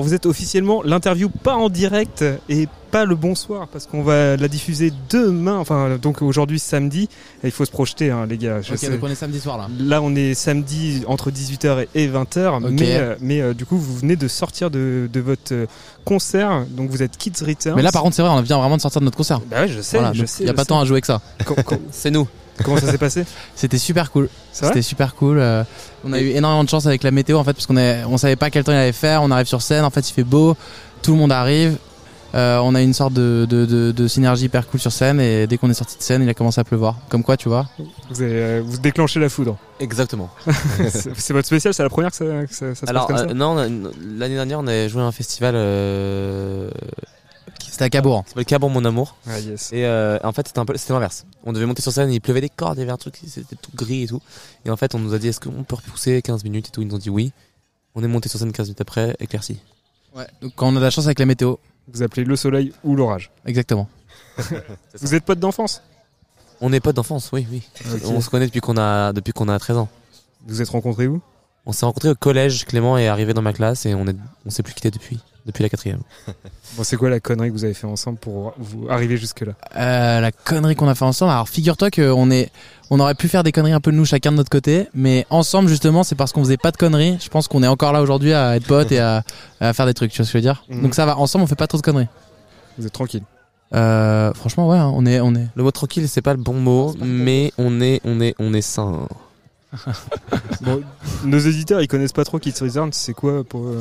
Alors vous êtes officiellement l'interview pas en direct et pas le bonsoir parce qu'on va la diffuser demain, enfin donc aujourd'hui samedi. Et il faut se projeter hein, les gars. Je Ok, sais. donc on est samedi soir là. Là on est samedi entre 18h et 20h, Ok. mais, euh, mais euh, du coup vous venez de sortir de, de votre euh, concert, donc vous êtes Kids Returns. Mais là par contre c'est vrai, on vient vraiment de sortir de notre concert. bah ouais, je sais, Voilà, je sais. y a je pas sais. tant à jouer que ça. C'est nous. Comment ça s'est passé C'était super cool. C'était super cool. euh, on a eu énormément de chance avec la météo en fait parce qu'on est, on savait pas quel temps il allait faire. On arrive sur scène, en fait il fait beau, tout le monde arrive. Euh, on a une sorte de, de, de, de synergie hyper cool sur scène et dès qu'on est sorti de scène, il a commencé à pleuvoir. Comme quoi, tu vois. vous, avez, euh, vous déclenchez la foudre. Exactement. c'est votre spécial, c'est la première que ça, que ça, ça se Alors, passe comme euh, ça non, l'année dernière, on a joué à un festival euh, C'était à Cabourg. Mon Amour. Ah yes. Et euh, en fait, c'était un peu, c'était l'inverse. On devait monter sur scène, il pleuvait des cordes, il y avait un truc, c'était tout gris et tout. Et en fait, on nous a dit, est-ce qu'on peut repousser 15 minutes et tout? Ils nous ont dit oui. On est monté sur scène 15 minutes après, éclairci. Ouais. Donc quand on a de la chance avec la météo, Vous appelez le soleil ou l'orage. exactement. Vous êtes potes d'enfance? On est potes d'enfance, oui, oui. On se connaît depuis qu'on a, depuis qu'on a 13 ans. Vous vous êtes rencontrés où? On s'est rencontrés au collège, Clément est arrivé dans ma classe et on est, on s'est plus quitté depuis, depuis la quatrième. Bon, c'est quoi la connerie que vous avez fait ensemble pour vous arriver jusque là Euh, la connerie qu'on a fait ensemble. Alors figure-toi qu'on est, on aurait pu faire des conneries un peu de nous chacun de notre côté, mais ensemble justement, c'est parce qu'on faisait pas de conneries. Je pense qu'on est encore là aujourd'hui à être potes et à, à faire des trucs. Tu vois ce que je veux dire? Mhm. Donc ça va. Ensemble, on fait pas trop de conneries. Vous êtes tranquille. Euh, franchement, ouais, hein, on est, on est. Le mot tranquille, c'est pas le bon mot, mais on est, on est, on est sain. Nos éditeurs ils connaissent pas trop Kids Returns, c'est quoi pour euh,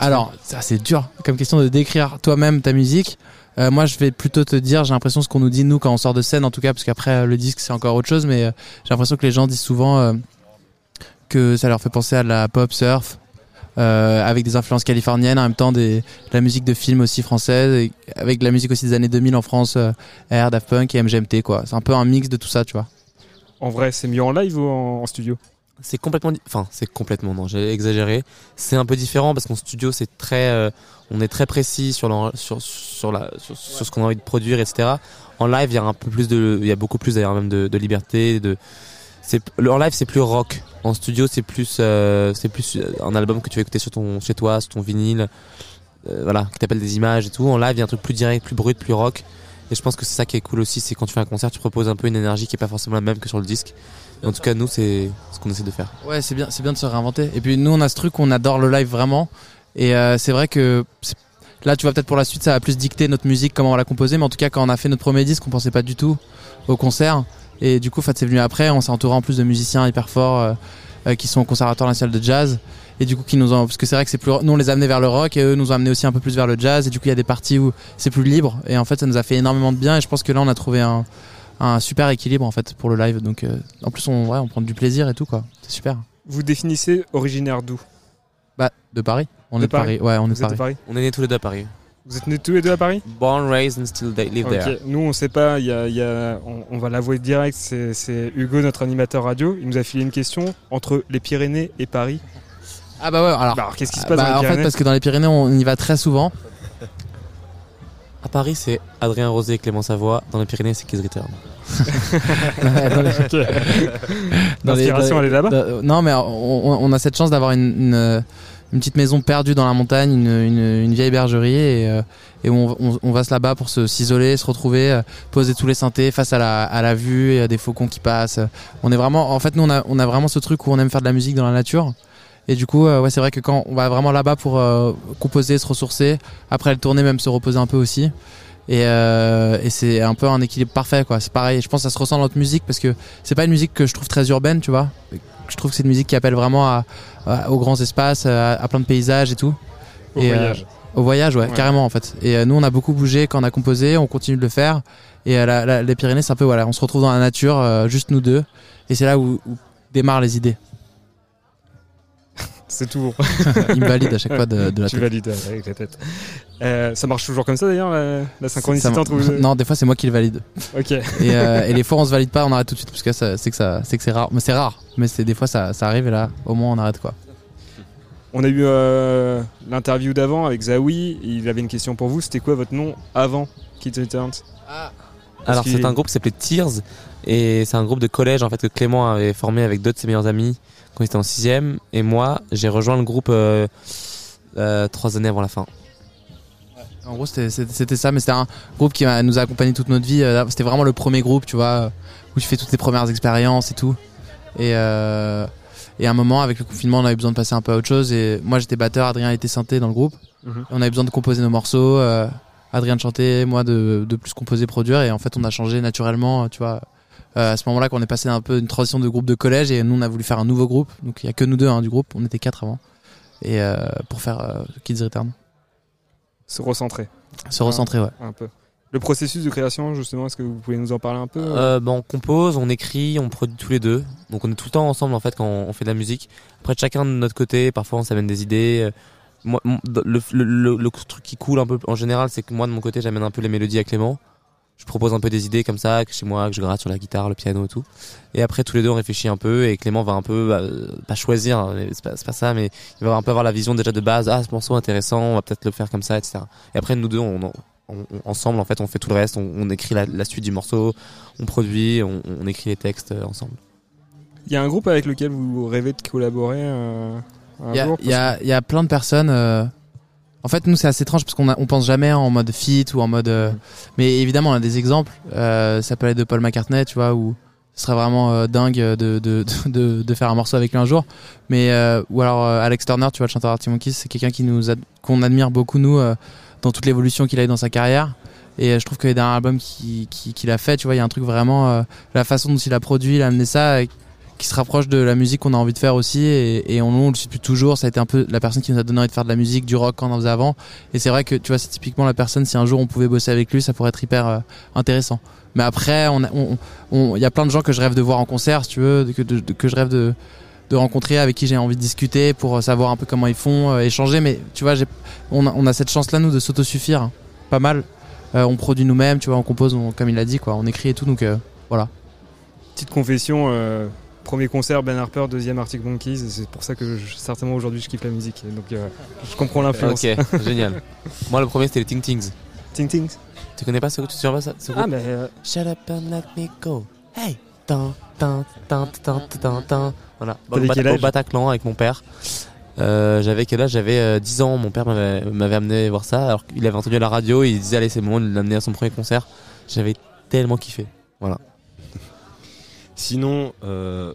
Alors, ça c'est dur comme question de décrire toi-même ta musique. Euh, moi, je vais plutôt te dire, j'ai l'impression ce qu'on nous dit nous quand on sort de scène, en tout cas, parce qu'après euh, le disque c'est encore autre chose, mais j'ai l'impression que les gens disent souvent que ça leur fait penser à la pop surf. avec des influences californiennes, en même temps des, de la musique de film aussi française, avec de la musique aussi des années 2000 en France, euh, Air, Daft Punk et MGMT quoi. C'est un peu un mix de tout ça, tu vois. En vrai, c'est mieux en live ou en, studio C'est complètement, enfin, c'est complètement, non, j'ai exagéré. C'est un peu différent parce qu'en studio, c'est très, euh, on est très précis sur, sur, sur, la, sur, ce qu'on a envie de produire, etc. En live, il y a un peu plus de, il y a beaucoup plus d'ailleurs même de, de liberté, de, c'est, en live, c'est plus rock. En studio, c'est plus, euh, c'est plus un album que tu vas écouter sur ton, chez toi, sur ton vinyle, euh, voilà, qui t'appelle des images et tout. En live, il y a un truc plus direct, plus brut, plus rock. Et je pense que c'est ça qui est cool aussi, c'est quand tu fais un concert, tu proposes un peu une énergie qui est pas forcément la même que sur le disque. Et en tout cas, nous, c'est ce qu'on essaie de faire. Ouais, c'est bien, c'est bien de se réinventer. Et puis nous, on a ce truc, on adore le live vraiment. Et euh, c'est vrai que là, tu vois peut-être pour la suite, ça va plus dicter notre musique, comment on va la composer. Mais en tout cas, quand on a fait notre premier disque, on pensait pas du tout au concert. Et du coup, en fait, c'est venu après. On s'est entouré en plus de musiciens hyper forts euh, qui sont au Conservatoire national de jazz. Et du coup, qui nous ont, parce que c'est vrai que c'est plus, nous on les a amenés vers le rock et eux nous ont amenés aussi un peu plus vers le jazz. Et du coup, il y a des parties où c'est plus libre. Et en fait, ça nous a fait énormément de bien. Et je pense que là, on a trouvé un, un super équilibre en fait pour le live. Donc, euh, en plus, on, ouais, on prend du plaisir et tout quoi. C'est super. Vous définissez originaire d'où? Bah, de Paris. On De est de Paris. Ouais, on est Vous de êtes de Paris. Paris On est nés tous les deux à Paris. Vous êtes nés tous les deux à Paris Born, raised and still they live there. Nous, on sait pas. Il y a, il y a- on, on va l'avouer direct. C'est Hugo, notre animateur radio. Il nous a filé une question entre les Pyrénées et Paris. Ah bah ouais, alors. Bah, alors, qu'est-ce qui se passe bah, dans les en fait, Pyrénées parce que dans les Pyrénées, on y va très souvent. À Paris, c'est Adrien Rosé et Clément Savoie. Dans les Pyrénées, c'est Return. Les- les- L'inspiration, elle est là-bas. non, mais on, on- on a cette chance d'avoir une, une, une petite maison perdue dans la montagne, une, une, une vieille bergerie, et, euh, et on, on, on va se là-bas pour se s'isoler, se retrouver, euh, poser tous les synthés face à la, à la vue, et à des faucons qui passent. On est vraiment, en fait, nous, on a, on a vraiment ce truc où on aime faire de la musique dans la nature. Et du coup, euh, ouais, c'est vrai que quand on va vraiment là-bas pour euh, composer, se ressourcer, après le tourner, même se reposer un peu aussi. Et, euh, et c'est un peu un équilibre parfait, quoi. C'est pareil. Je pense que ça se ressent dans notre musique parce que c'est pas une musique que je trouve très urbaine, tu vois. Je trouve que c'est une musique qui appelle vraiment à, à- aux grands espaces, à, à plein de paysages et tout. Au et, euh, voyage. Au voyage, ouais, Ouais. carrément en fait. Et euh, nous, on a beaucoup bougé quand on a composé, on continue de le faire. Et euh, la- la- les Pyrénées, c'est un peu voilà, on se retrouve dans la nature, juste nous deux. Et c'est là où, où démarrent les idées. C'est tout. Il me valide à chaque fois de, de la tu tête. valides euh, avec la tête. Euh, ça marche toujours comme ça d'ailleurs, la, la synchronicité Ça- entre vous deux Non, des fois c'est moi qui le valide. Ok. Et, euh, et les fois on se valide pas, on arrête tout de suite parce que c'est que ça, c'est que c'est rare. Mais c'est rare. Mais c'est des fois ça, ça arrive et là au moins on arrête quoi. On a eu euh, l'interview d'avant avec Zawi. Il avait une question pour vous. C'était quoi votre nom avant Kids Returns Alors, c'est un groupe qui s'appelait Tears. Et c'est un groupe de collège, en fait, que Clément avait formé avec d'autres de ses meilleurs amis quand il était en sixième. Et moi, j'ai rejoint le groupe euh, euh, trois années avant la fin. En gros, c'était- ça, mais c'était un groupe qui nous a accompagnés toute notre vie. Euh, C'était vraiment le premier groupe, tu vois, où tu fais toutes tes premières expériences et tout. Et, euh, et à un moment, avec le confinement, on avait besoin de passer un peu à autre chose. Et moi, j'étais batteur, Adrien était synthé dans le groupe. Mhm. On avait besoin de composer nos morceaux. Adrien de chanter, moi de, de plus composer, produire. Et en fait, on a changé naturellement, tu vois. Euh, à ce moment-là, qu'on est passé un peu une transition de groupe de collège et nous, on a voulu faire un nouveau groupe. Donc, il y a que nous deux hein, du groupe. On était quatre avant. Et euh, pour faire euh, Kids Return. Se recentrer Se recentrer, ouais. un peu. Le processus de création, justement, est-ce que vous pouvez nous en parler un peu Euh, bah, on compose, on écrit, on produit tous les deux. Donc on est tout le temps ensemble en fait quand on fait de la musique. Après chacun de notre côté, parfois on s'amène des idées. Moi, le, le, truc qui coule un peu en général, c'est que moi de mon côté j'amène un peu les mélodies à Clément. Je propose un peu des idées comme ça, que chez moi, que je gratte sur la guitare, le piano et tout. Et après tous les deux on réfléchit un peu et Clément va un peu, bah, pas choisir, hein, c'est pas, ça, mais il va un peu avoir la vision déjà de base. Ah ce morceau intéressant, on va peut-être le faire comme ça, etc. Et après nous deux on, ensemble en fait on fait tout le reste, on, écrit la, suite du morceau, on produit, on, écrit les textes euh, ensemble. Il y a un groupe avec lequel vous rêvez de collaborer euh, Il y y, y a plein de personnes. euh, En fait, nous, c'est assez étrange parce qu'on on pense jamais en mode feat ou en mode. euh, Mais évidemment, on a des exemples. Euh, ça peut être de Paul McCartney, tu vois, où ce serait vraiment dingue de, de, de, faire un morceau avec lui un jour. Mais ou alors Alex Turner, tu vois, le chanteur Arctic Monkeys, c'est quelqu'un qui nous ad- qu'on admire beaucoup nous dans toute l'évolution qu'il a eu dans sa carrière. Et je trouve que les derniers albums qu'il qui, qu'il a fait, tu vois, il y a un truc vraiment la façon dont il a produit, il a amené ça. Euh, qui se rapproche de la musique qu'on a envie de faire aussi et, et on, on le suit depuis toujours. Ça a été un peu la personne qui nous a donné envie de faire de la musique du rock quand on en faisait avant. Et c'est vrai que tu vois c'est typiquement la personne si un jour on pouvait bosser avec lui ça pourrait être hyper euh, intéressant. Mais après on a- on on- il y a plein de gens que je rêve de voir en concert si tu veux que, que je rêve de de rencontrer avec qui j'ai envie de discuter pour savoir un peu comment ils font euh, échanger. Mais tu vois on a, on a cette chance là nous de s'autosuffire hein, pas mal. Euh, on produit nous-mêmes tu vois on compose comme il l'a dit quoi. On écrit et tout donc euh, Petite confession, euh, premier concert Ben Harper, deuxième Arctic Monkeys, c'est pour ça que je- certainement aujourd'hui je kiffe la musique. Donc euh, je comprends l'influence. Ok, génial. Moi le premier c'était les Ting Tings. Ting Tings. Tu connais pas ce groupe Tu sais pas ça ce Ah mais euh, Shut up and let me go. Hey. Tan, tan, tan, tan, tan, tan. Voilà. Au Bat- au Bataclan avec mon père. Euh, j'avais quel âge? J'avais euh, 10 ans. Mon père m'avait amené voir ça. Alors qu'il avait entendu à la radio. Il disait allez c'est le moment de l'amener à son premier concert. J'avais tellement kiffé. Sinon, euh,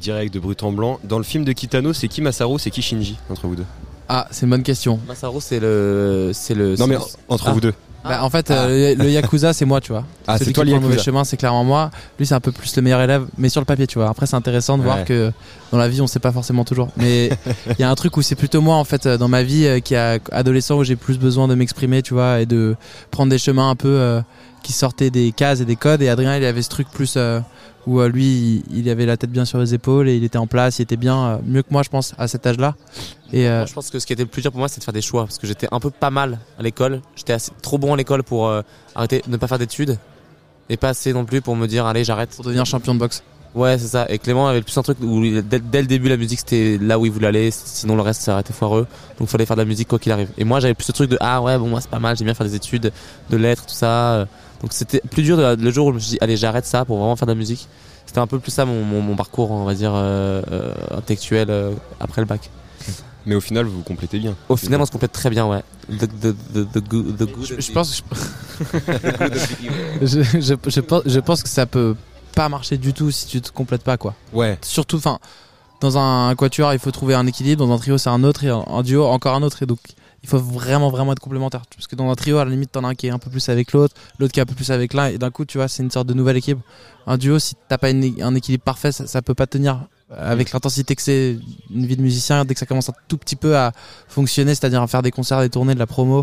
direct de brut en blanc, dans le film de Kitano, c'est qui Masaru, c'est qui Shinji entre vous deux ah c'est une bonne question Masaru c'est le c'est le. Non mais entre Ah. vous deux. Bah, en fait, euh, le, le Yakuza, c'est moi, tu vois. Ah, Celui c'est toi qui le prend mauvais Yakuza. chemin, c'est clairement moi. Lui, c'est un peu plus le meilleur élève, mais sur le papier, tu vois. Après, c'est intéressant de voir que dans la vie, on sait pas forcément toujours. Mais il y a un truc où c'est plutôt moi, en fait, euh, dans ma vie, euh, qui a adolescent, où j'ai plus besoin de m'exprimer, tu vois, et de prendre des chemins un peu euh, qui sortaient des cases et des codes. Et Adrien, il avait ce truc plus euh, où euh, lui, il, avait la tête bien sur les épaules et il était en place, il était bien euh, mieux que moi, je pense, à cet âge-là. Et euh, je pense que ce qui était le plus dur pour moi, c'est de faire des choix parce que j'étais un peu pas mal à l'école. J'étais assez trop bon à l'école pour euh, arrêter de ne pas faire d'études et pas assez non plus pour me dire allez j'arrête. pour devenir champion de boxe. Ouais, c'est ça. Et Clément avait plus un truc où dès, dès le début la musique c'était là où il voulait aller, sinon le reste ça aurait été foireux. Donc il fallait faire de la musique quoi qu'il arrive. Et moi j'avais plus ce truc de ah ouais bon moi c'est pas mal, j'aime bien faire des études, de lettres tout ça. Donc c'était plus dur de- le jour où je me suis dit allez j'arrête ça pour vraiment faire de la musique. C'était un peu plus ça mon, mon, mon parcours on va dire euh, euh, intellectuel euh, après le bac. Mais au final, vous vous complétez bien. Au final on se complète très bien ouais. The, the, the, the good, the good Je, pense, je, je, je pense, je pense que ça peut pas marcher du tout si tu te complètes pas, quoi. Ouais. surtout enfin dans un quatuor il faut trouver un équilibre. Dans un trio c'est un autre et en duo encore un autre. Et donc il faut vraiment vraiment être complémentaire. Parce que dans un trio à la limite t'en as un qui est un peu plus avec l'autre l'autre qui est un peu plus avec l'un. Et d'un coup tu vois c'est une sorte de nouvelle équipe. Un duo si t'as pas une- un équilibre parfait ça, ça peut pas tenir avec l'intensité que c'est une vie de musicien dès que ça commence un tout petit peu à fonctionner c'est-à-dire à faire des concerts des tournées de la promo euh,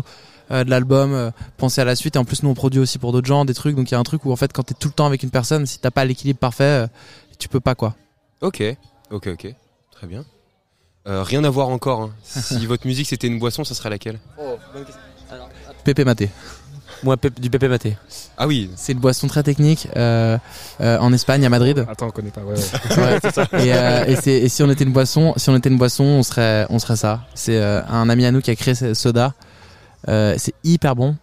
de l'album euh, penser à la suite et en plus nous on produit aussi pour d'autres gens des trucs donc il y a un truc où en fait quand t'es tout le temps avec une personne si t'as pas l'équilibre parfait euh, tu peux pas quoi Ok. Ok, ok. Très bien. Euh, rien à voir encore. hein. Si votre musique c'était une boisson, ça serait laquelle? Pépé Maté Moi du pépé maté. Ah oui. C'est une boisson très technique euh, euh, en Espagne, à Madrid. attends, on connaît pas. Ouais, ouais. Ouais. Et, euh, et, si on était une boisson, si on était une boisson, on serait, on serait ça. C'est euh, un ami à nous qui a créé ce soda. Euh, c'est hyper bon.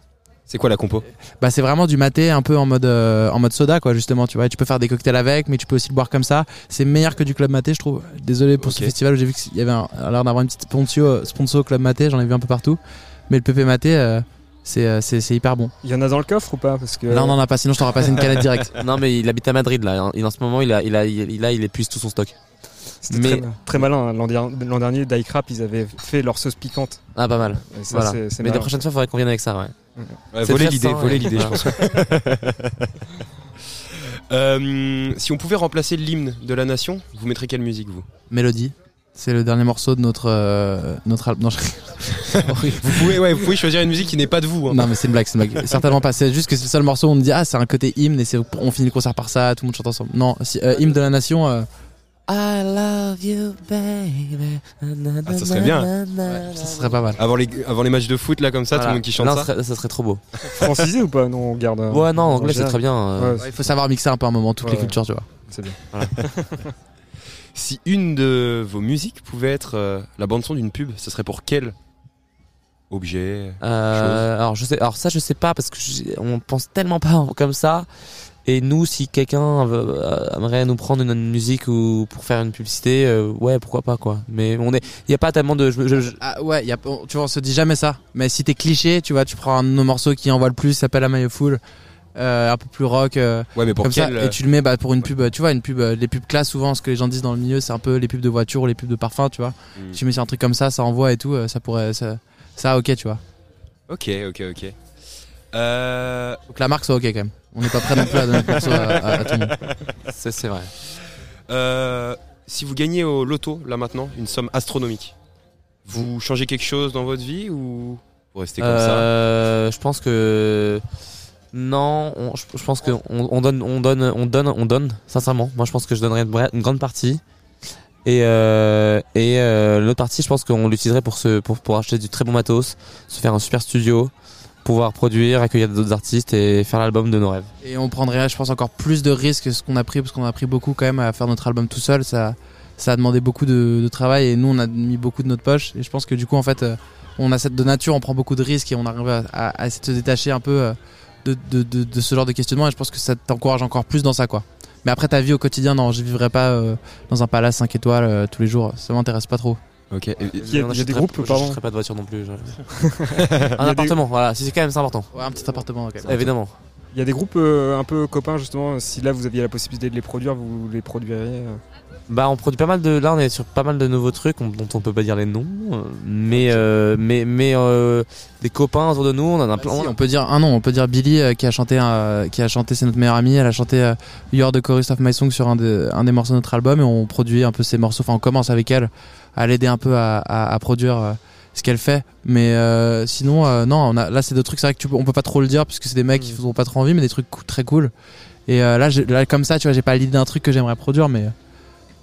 C'est quoi la compo Bah c'est vraiment du maté un peu en mode euh, en mode soda quoi justement tu vois. Et tu peux faire des cocktails avec, mais tu peux aussi le boire comme ça. C'est meilleur que du club maté je trouve. Désolé pour ce festival où j'ai vu qu'il y avait un- l'air d'avoir une petite sponsor sponsor club maté, j'en ai vu un peu partout. Mais le PP maté euh, c'est euh, hyper bon. Il y en a dans le coffre ou pas? Parce que Là on en a pas, sinon je t'aurais passé une canette directe. Non, mais il habite à Madrid là. Il, en ce moment, il a, il a, il, a, il épuise tout son stock. C'était mais- très, très malin. hein. L'an der- l'an dernier, Daikrap, ils avaient fait leur sauce piquante. Ah, pas mal. Ça, Voilà. Mais la prochaine fois, il faudrait qu'on vienne avec ça, ouais. Voler l'idée, voler l'idée, je pense. Euh, si on pouvez remplacer l'hymne de la nation, vous mettrez quelle musique vous? Mélodie. C'est le dernier morceau de notre euh, notre album. Je- vous pouvez, ouais, vous pouvez choisir une musique qui n'est pas de vous. hein. non mais c'est une blague, c'est une blague. Certainement pas. C'est juste que c'est le seul morceau où on me dit ah c'est un côté hymne et on finit le concert par ça, tout le monde chante ensemble. Non, si, euh, hymne de la nation. I love you, baby. Ah, ça serait bien. ça serait pas mal. Avant les, avant les matchs de foot, là, comme ça, tout le monde qui chante Là, ça. serait- ça serait trop beau. Francisé ou pas Non, on garde. euh, Ouais, non, en anglais, c'est très bien. euh. Ouais, Ouais, Il faut savoir mixer un peu un moment toutes les Ouais. cultures, tu vois. c'est bien. Si une de vos musiques pouvait être euh, la bande-son d'une pub, ce serait pour quel objet Euh, alors je sais, alors ça je sais pas parce que on pense tellement pas comme ça. Et nous, si quelqu'un veut- euh, aimerait nous prendre une, une musique ou pour faire une publicité, euh, ouais, pourquoi pas quoi. Mais on est, il y a pas tellement de, je- je- je- Ah ouais, y a, on- tu vois, on se dit jamais ça. Mais si t'es cliché, tu vois, tu prends un de nos morceaux qui envoie le plus, s'appelle A Maillot Full, euh, un peu plus rock, euh, Ouais, mais pour comme quel ça, et tu le mets bah, pour une pub, tu vois, une pub, les pubs classe souvent, ce que les gens disent dans le milieu, c'est un peu les pubs de voiture ou les pubs de parfum, tu vois. Hmm. Tu mets sur un truc comme ça, ça envoie et tout, ça pourrait, ça, ça ok, tu vois. Ok, ok, ok. Euh, que la marque soit ok quand même. On n'est pas prêt non plus à donner le morceau à, à- à tout le monde. c'est c'est vrai. euh, si vous gagnez au loto, là maintenant, une somme astronomique, vous changez quelque chose dans votre vie ou vous restez comme ça? Euh, je pense que non, on- je, je pense que on, on donne, on donne, on donne, on donne. Sincèrement, moi je pense que je donnerais une, grande partie. Et euh, et euh, l'autre partie, je pense qu'on l'utiliserait pour se pour pour acheter du très bon matos, se faire un super studio, pouvoir produire, accueillir d'autres artistes et faire l'album de nos rêves. Et on prendrait, je pense, encore plus de risques que ce qu'on a pris, parce qu'on a pris beaucoup quand même à faire notre album tout seul. Ça, ça a demandé beaucoup de, travail et nous, on a mis beaucoup de notre poche. Et je pense que du coup, en fait, euh, on a cette de nature, on prend beaucoup de risques et on arrive à, à, à se détacher un peu euh, de, de, de, ce genre de questionnement. Et je pense que ça t'encourage encore plus dans ça, quoi. Mais après, ta vie au quotidien, non, je vivrai pas euh, dans un palace 5 étoiles tous les jours. Ça m'intéresse pas trop. Ok. Et- Il y a- il y a des J'achèterais- groupes, je pardon. pas de voiture non plus. je- un des- appartement, voilà. Si c'est quand même c'est important. Ouais, un petit appartement, ok. Évidemment. Il y a des groupes euh, un peu copains justement. Si là vous aviez la possibilité de les produire, vous les produiriez. euh. Bah on produit pas mal de là on est sur pas mal de nouveaux trucs on- dont on peut pas dire les noms euh, mais euh, mais mais euh, des copains autour de nous on en a plein Si, on peut dire un nom, on peut dire Billy euh, qui a chanté un- qui a chanté c'est notre meilleure amie, elle a chanté euh, You're the chorus of my song sur un, de- un des morceaux de notre album et on produit un peu ses morceaux, enfin on commence avec elle à l'aider un peu à, à- à produire euh, ce qu'elle fait. Mais euh, sinon euh, non, on a, là c'est des trucs c'est vrai que tu peux, on peut pas trop le dire parce que c'est des mecs qui Mm. font pas trop envie mais des trucs très cool. Et euh, là, là comme ça, tu vois, j'ai pas l'idée d'un truc que j'aimerais produire mais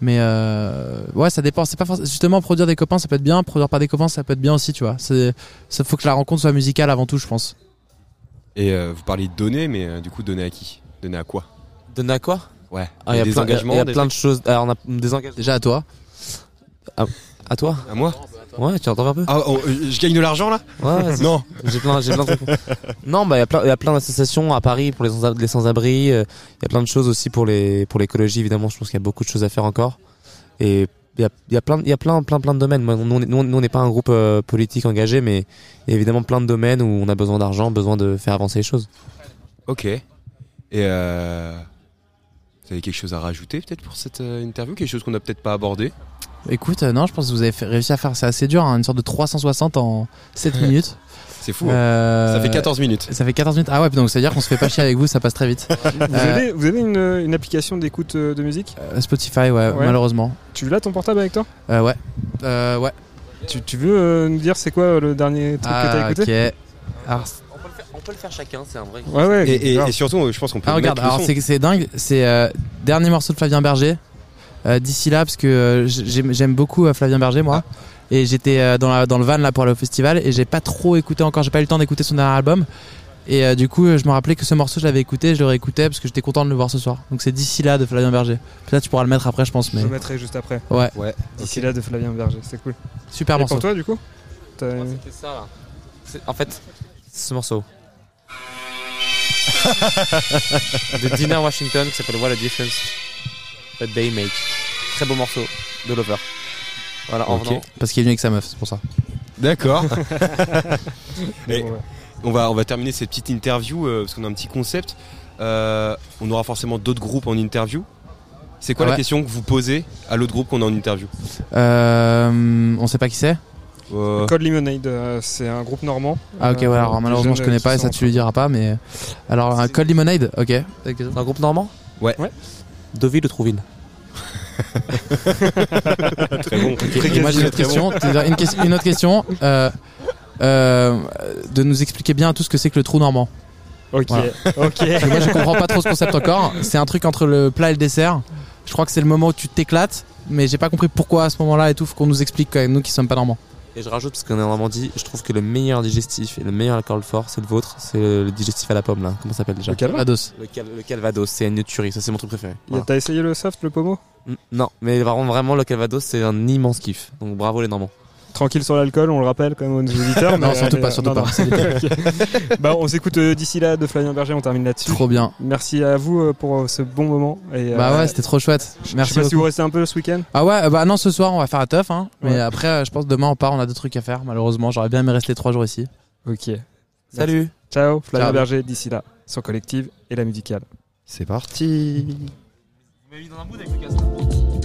mais euh, ouais, ça dépend. C'est pas forcément justement produire des copains, ça peut être bien. Produire par des copains, ça peut être bien aussi, tu vois. C'est, ça faut que la rencontre soit musicale avant tout, je pense. Et euh, vous parlez de donner, mais euh, du coup, donner à qui? Donner à quoi? Donner à quoi? Ouais. Ah, il y a des plein, il y a- engagements il y a des plein de choses alors on a des engagements Déjà à toi. à toi À moi? Ouais tu entends un peu. Ah, oh, euh, je gagne de l'argent là ouais. Non. j'ai plein j'ai plein de trucs. Non bah il y a plein il y a plein d'associations à Paris pour les sans les sans-abri euh, il y a plein de choses aussi pour les pour l'écologie évidemment je pense qu'il y a beaucoup de choses à faire encore. Et il y a, y a plein il y a plein plein plein de domaines. Nous on nous, on- n'est pas un groupe euh, politique engagé mais il y a évidemment plein de domaines où on a besoin d'argent besoin de faire avancer les choses. Ok. Et euh, vous avez quelque chose à rajouter peut-être pour cette interview? Quelque chose qu'on n'a peut-être pas abordé? Écoute, euh, non, je pense que vous avez fait- réussi à faire, c'est assez dur, hein, une sorte de 360 en 7 minutes. C'est fou. hein. Euh, Ça fait 14 minutes. Ça fait 14 minutes. Ah ouais, donc ça veut dire qu'on se fait pas chier avec vous, ça passe très vite. Vous, Euh, avez, vous avez une, une application d'écoute de musique? Euh, Spotify, ouais, Ouais. malheureusement. Tu l'as ton portable avec toi? Euh, ouais. Euh, ouais. tu, tu veux euh, nous dire c'est quoi le dernier truc que t'as Ah, écouté? ok. Alors, on peut le faire chacun c'est un vrai Ouais, ouais. Et, et- surtout, je pense qu'on peut Ah, regarde, alors c'est c'est dingue, c'est euh, dernier morceau de Flavien Berger. Euh, D'ici là, parce que euh, j'aime beaucoup euh, Flavien Berger, moi. Et j'étais euh, dans, la- dans le van là pour aller au festival et j'ai pas trop écouté encore, j'ai pas eu le temps d'écouter son dernier album. Et euh, du coup, je me rappelais que ce morceau, je l'avais écouté, je le réécoutais parce que j'étais content de le voir ce soir. Donc c'est D'ici là de Flavien Berger. Peut-être tu pourras le mettre après, je pense, Je mais le mettrai juste après. ouais, Ouais. D'ici là de Flavien Berger, c'est cool. super Et morceau. pour toi du coup T'as- C'était ça là. C'est- En fait, ce morceau. de Dinah Washington qui s'appelle What a Difference That They Make. Très beau morceau de Lover. Voilà, en Ok. venant. Parce qu'il est venu avec sa meuf, c'est pour ça. D'accord. Ouais. on, va, on va terminer cette petite interview euh, parce qu'on a un petit concept. Euh, on aura forcément d'autres groupes en interview. C'est quoi la question que vous posez à l'autre groupe qu'on a en interview? Euh, on sait pas qui c'est? Euh, Code Lemonade, euh, c'est un groupe normand. Ah ok, Euh, ouais, malheureusement je connais pas et ça tu lui diras pas, mais... Alors un Cold Lemonade, ok. C'est un groupe normand? Ouais. Ouais. Deauville ou Trouville Très bon. Et moi j'ai une autre question, une, autre question. Euh, euh, de nous expliquer bien tout ce que c'est que le trou normand. Ok, Voilà. moi je comprends pas trop ce concept encore. C'est un truc entre le plat et le dessert. Je crois que c'est le moment où tu t'éclates, mais j'ai pas compris pourquoi à ce moment-là et tout. Faut qu'on nous explique quand même, nous qui sommes pas normands. Et je rajoute, parce qu'on est en Normandie, je trouve que le meilleur digestif et le meilleur alcool fort, c'est le vôtre. C'est le digestif à la pomme, là. Comment ça s'appelle déjà Le calva. Ados. le, cal- le Calvados, c'est une tuerie. Ça, c'est mon truc préféré. Y a- T'as essayé le soft, le pommeau Mm, Non, mais vraiment, vraiment, le Calvados, c'est un immense kiff. Donc bravo les Normands. Tranquille sur l'alcool, on le rappelle quand même aux auditeurs. Non, mais- surtout pas, mais- surtout non, pas. non. Bah, on s'écoute euh, d'ici là de Flavien Berger, on termine là-dessus. Trop bien. Merci à vous euh, pour euh, ce bon moment. Et, Bah euh, ouais, c'était trop chouette. Je Merci sais pas si vous restez un peu ce week-end. Ah ouais, bah non, ce soir on va faire la teuf, hein. Mais Ouais. après, euh, je pense demain on part, on a des trucs à faire. Malheureusement, j'aurais bien aimé rester trois jours ici. Ok. Salut Ciao, Flavien Ciao. Berger d'ici là, sur Collective et la musicale. C'est parti. C'est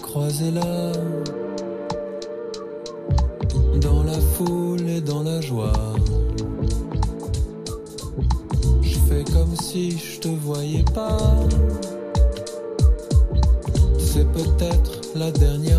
croiser là. Dans la foule et dans la joie. Je fais comme si je te voyais pas. C'est peut-être la dernière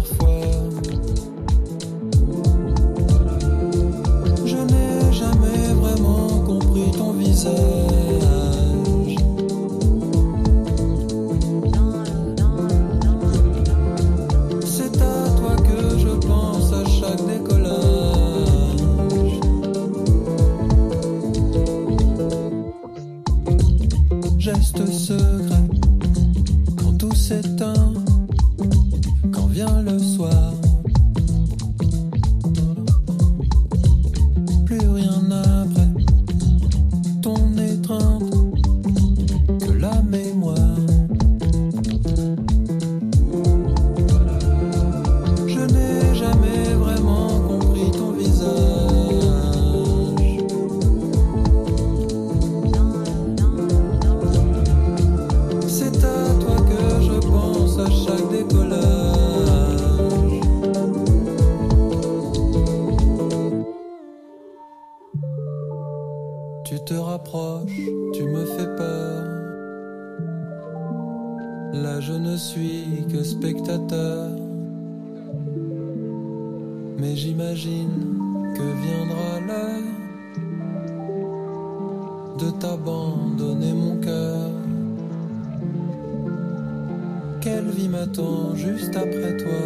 Quelle vie m'attend juste après toi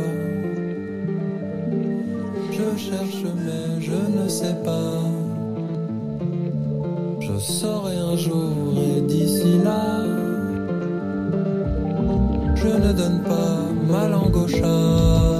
Je cherche mais je ne sais pas. Je saurai un jour et d'ici là, je ne donne pas ma langue au chat.